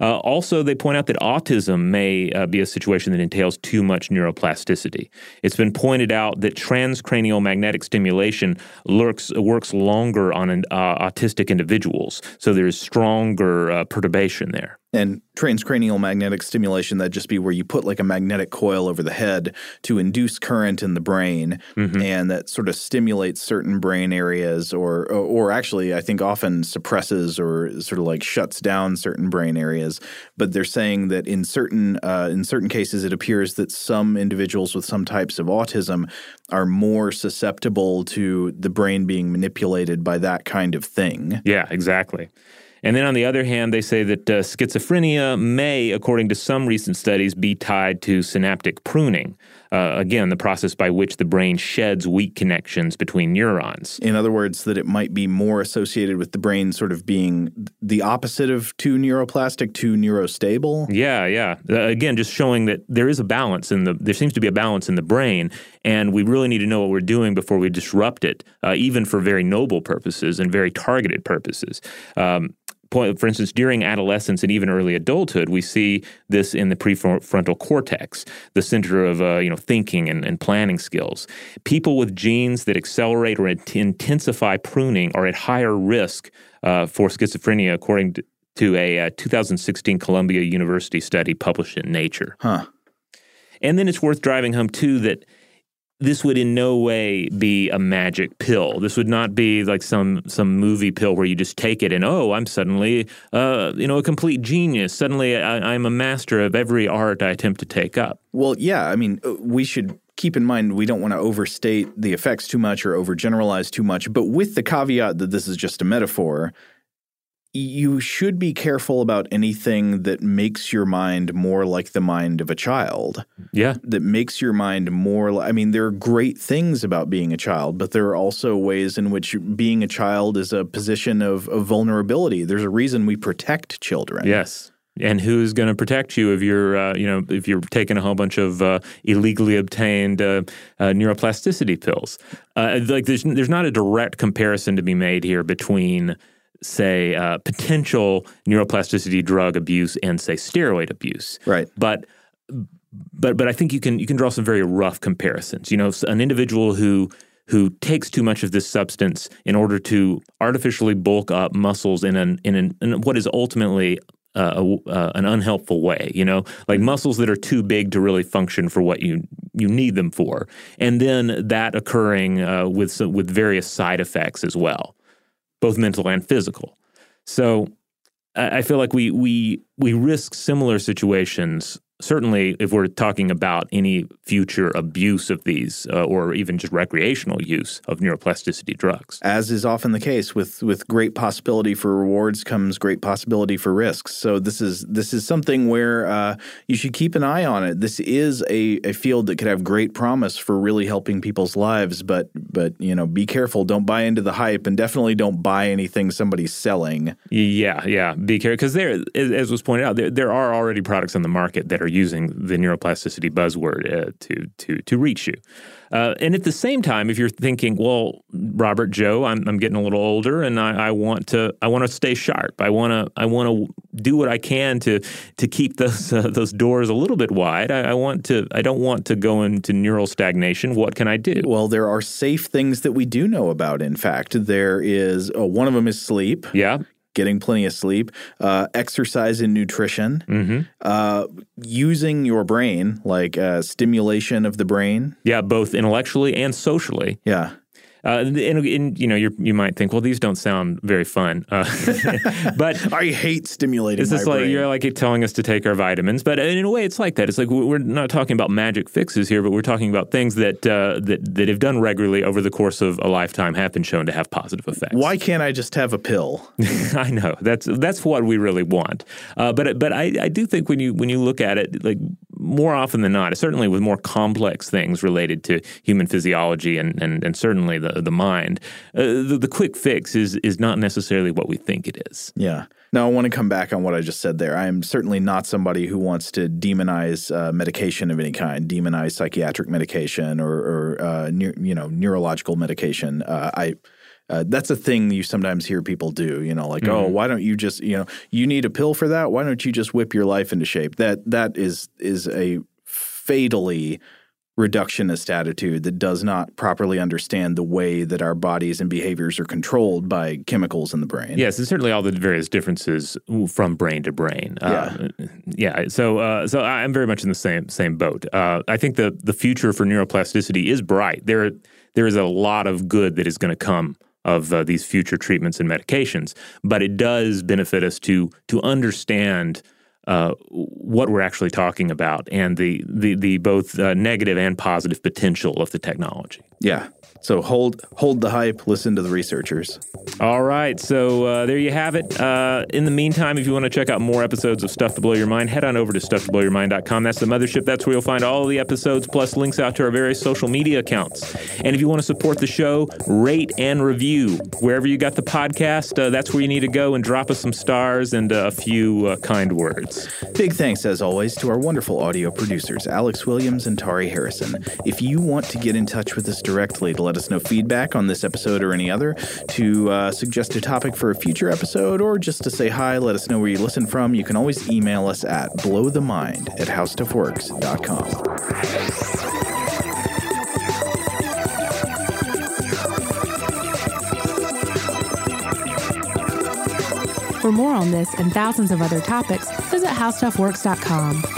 Uh, also, they point out that autism may uh, be a situation that entails too much neuroplasticity. It's been pointed out that transcranial magnetic stimulation lurks, works longer on an, uh, autistic individuals, so there's stronger uh, perturbation there. And transcranial magnetic stimulation, that'd just be where you put like a magnetic coil over the head to induce current in the brain. Mm-hmm. And that sort of stimulates certain brain areas, or, or actually, I think often suppresses or sort of like shuts down certain brain areas. But they're saying that in certain uh, in certain cases, it appears that some individuals with some types of autism are more susceptible to the brain being manipulated by that kind of thing. Yeah, exactly. And then on the other hand, they say that uh, schizophrenia may, according to some recent studies, be tied to synaptic pruning. Uh, again, the process by which the brain sheds weak connections between neurons. In other words, that it might be more associated with the brain sort of being the opposite of too neuroplastic, too neurostable. Yeah, yeah. Uh, again, just showing that there is a balance in the, there seems to be a balance in the brain, and we really need to know what we're doing before we disrupt it, uh, even for very noble purposes and very targeted purposes. Um, for instance, during adolescence and even early adulthood, we see this in the prefrontal cortex, the center of uh, you know thinking and, and, planning skills. People with genes that accelerate or intensify pruning are at higher risk uh, for schizophrenia, according to, to a uh, 2016 Columbia University study published in Nature. Huh. And then it's worth driving home too that this would in no way be a magic pill. This would not be like some some movie pill where you just take it and oh, I'm suddenly uh, you know a complete genius. Suddenly, I, I'm a master of every art I attempt to take up. Well, yeah, I mean, uh, we should keep in mind we don't want to overstate the effects too much or overgeneralize too much, but with the caveat that this is just a metaphor you should be careful about anything that makes your mind more like the mind of a child. Yeah. That makes your mind more I mean there are great things about being a child, but there are also ways in which being a child is a position of, of vulnerability. There's a reason we protect children. Yes. And who's going to protect you if you're, uh, you know, if you're taking a whole bunch of uh, illegally obtained uh, uh neuroplasticity pills? Uh, like, there's there's not a direct comparison to be made here between say, uh, potential neuroplasticity drug abuse and say steroid abuse. Right. But but but I think you can you can draw some very rough comparisons. You know, an individual who who takes too much of this substance in order to artificially bulk up muscles in an in, an, in what is ultimately uh, a, uh, an unhelpful way, you know, like muscles that are too big to really function for what you you need them for, and then that occurring uh, with with various side effects as well both mental and physical. So I feel like we we we risk similar situations certainly if we're talking about any future abuse of these uh, or even just recreational use of neuroplasticity drugs. As is often the case with with great possibility for rewards comes great possibility for risks. So this is this is something where uh, you should keep an eye on it. This is a, a field that could have great promise for really helping people's lives but but you know be careful. Don't buy into the hype and definitely don't buy anything somebody's selling. Yeah yeah. Be careful because there as was pointed out there, there are already products on the market that are using the neuroplasticity buzzword uh, to to to reach you. Uh, and at the same time, if you're thinking, well, Robert Joe, I'm, I'm getting a little older, and I, I want to I want to stay sharp. I want to I want to do what I can to to keep those uh, those doors a little bit wide. I, I, want to I don't want to go into neural stagnation. What can I do? Well, there are safe things that we do know about. In fact, there is uh, one of them is sleep. Yeah getting plenty of sleep, uh, exercise and nutrition, mm-hmm. uh, using your brain, like uh, stimulation of the brain. Yeah, both intellectually and socially. Yeah. Uh, and, and, you know, you might think, well, these don't sound very fun, uh, but I hate stimulating. It's just like brain. you're like telling us to take our vitamins, but in a way, it's like that. It's like we're not talking about magic fixes here, but we're talking about things that uh, that that have done regularly over the course of a lifetime have been shown to have positive effects. Why can't I just have a pill? I know that's that's what we really want, uh, but but I, I do think when you when you look at it, like more often than not, certainly with more complex things related to human physiology and, and, and certainly the, the mind, uh, the, the quick fix is, is not necessarily what we think it is. Yeah. Now, I want to come back on what I just said there. I am certainly not somebody who wants to demonize uh, medication of any kind, demonize psychiatric medication or, or uh, ne- you know neurological medication. Uh, I uh, that's a thing you sometimes hear people do. You know, like, oh, Mhm. why don't you just, you know, you need a pill for that? Why don't you just whip your life into shape? That that is is a fatally reductionist attitude that does not properly understand the way that our bodies and behaviors are controlled by chemicals in the brain. Yes, and certainly all the various differences from brain to brain. Uh, yeah. So, uh, so I'm very much in the same same boat. Uh, I think the the future for neuroplasticity is bright. There there is a lot of good that is going to come of uh, these future treatments and medications, but it does benefit us to to understand. Uh, what we're actually talking about and the the the both uh, negative and positive potential of the technology. Yeah. So hold hold the hype, listen to the researchers. All right, so uh, there you have it. Uh, in the meantime, if you want to check out more episodes of Stuff to Blow Your Mind, head on over to stufftoblowyourmind.com. That's the mothership. That's where you'll find all the episodes, plus links out to our various social media accounts. And if you want to support the show, rate and review wherever you got the podcast. Uh, that's where you need to go and drop us some stars and uh, a few uh, kind words. Big thanks, as always, to our wonderful audio producers, Alex Williams and Tari Harrison. If you want to get in touch with us directly to let us know feedback on this episode or any other, to uh, suggest a topic for a future episode, or just to say hi, let us know where you listen from, you can always email us at blowthemind at howstuffworks.com. For more on this and thousands of other topics, visit howstuffworks.com.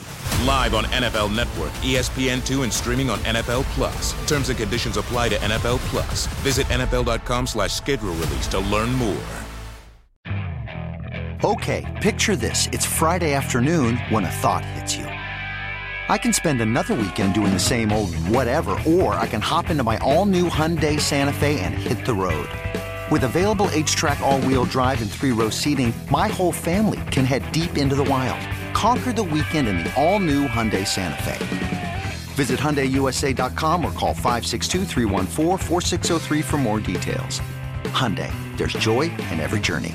Live on NFL Network, E ESPN2, and streaming on NFL Plus. Terms and conditions apply to NFL Plus. Visit NFL.com slash schedule release to learn more. Okay, picture this. It's Friday afternoon when a thought hits you. I can spend another weekend doing the same old whatever, or I can hop into my all new Hyundai Santa Fe and hit the road. With available HTRAC, all wheel drive, and three row seating, my whole family can head deep into the wild. Conquer the weekend in the all new Hyundai Santa Fe. Visit HyundaiUSA.com or call 562-314-4603 for more details. Hyundai, there's joy in every journey.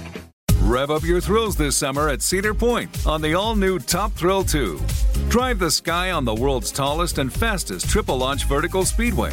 Rev up your thrills this summer at Cedar Point on the all new Top Thrill 2. Drive the sky on the world's tallest and fastest triple launch vertical speedway.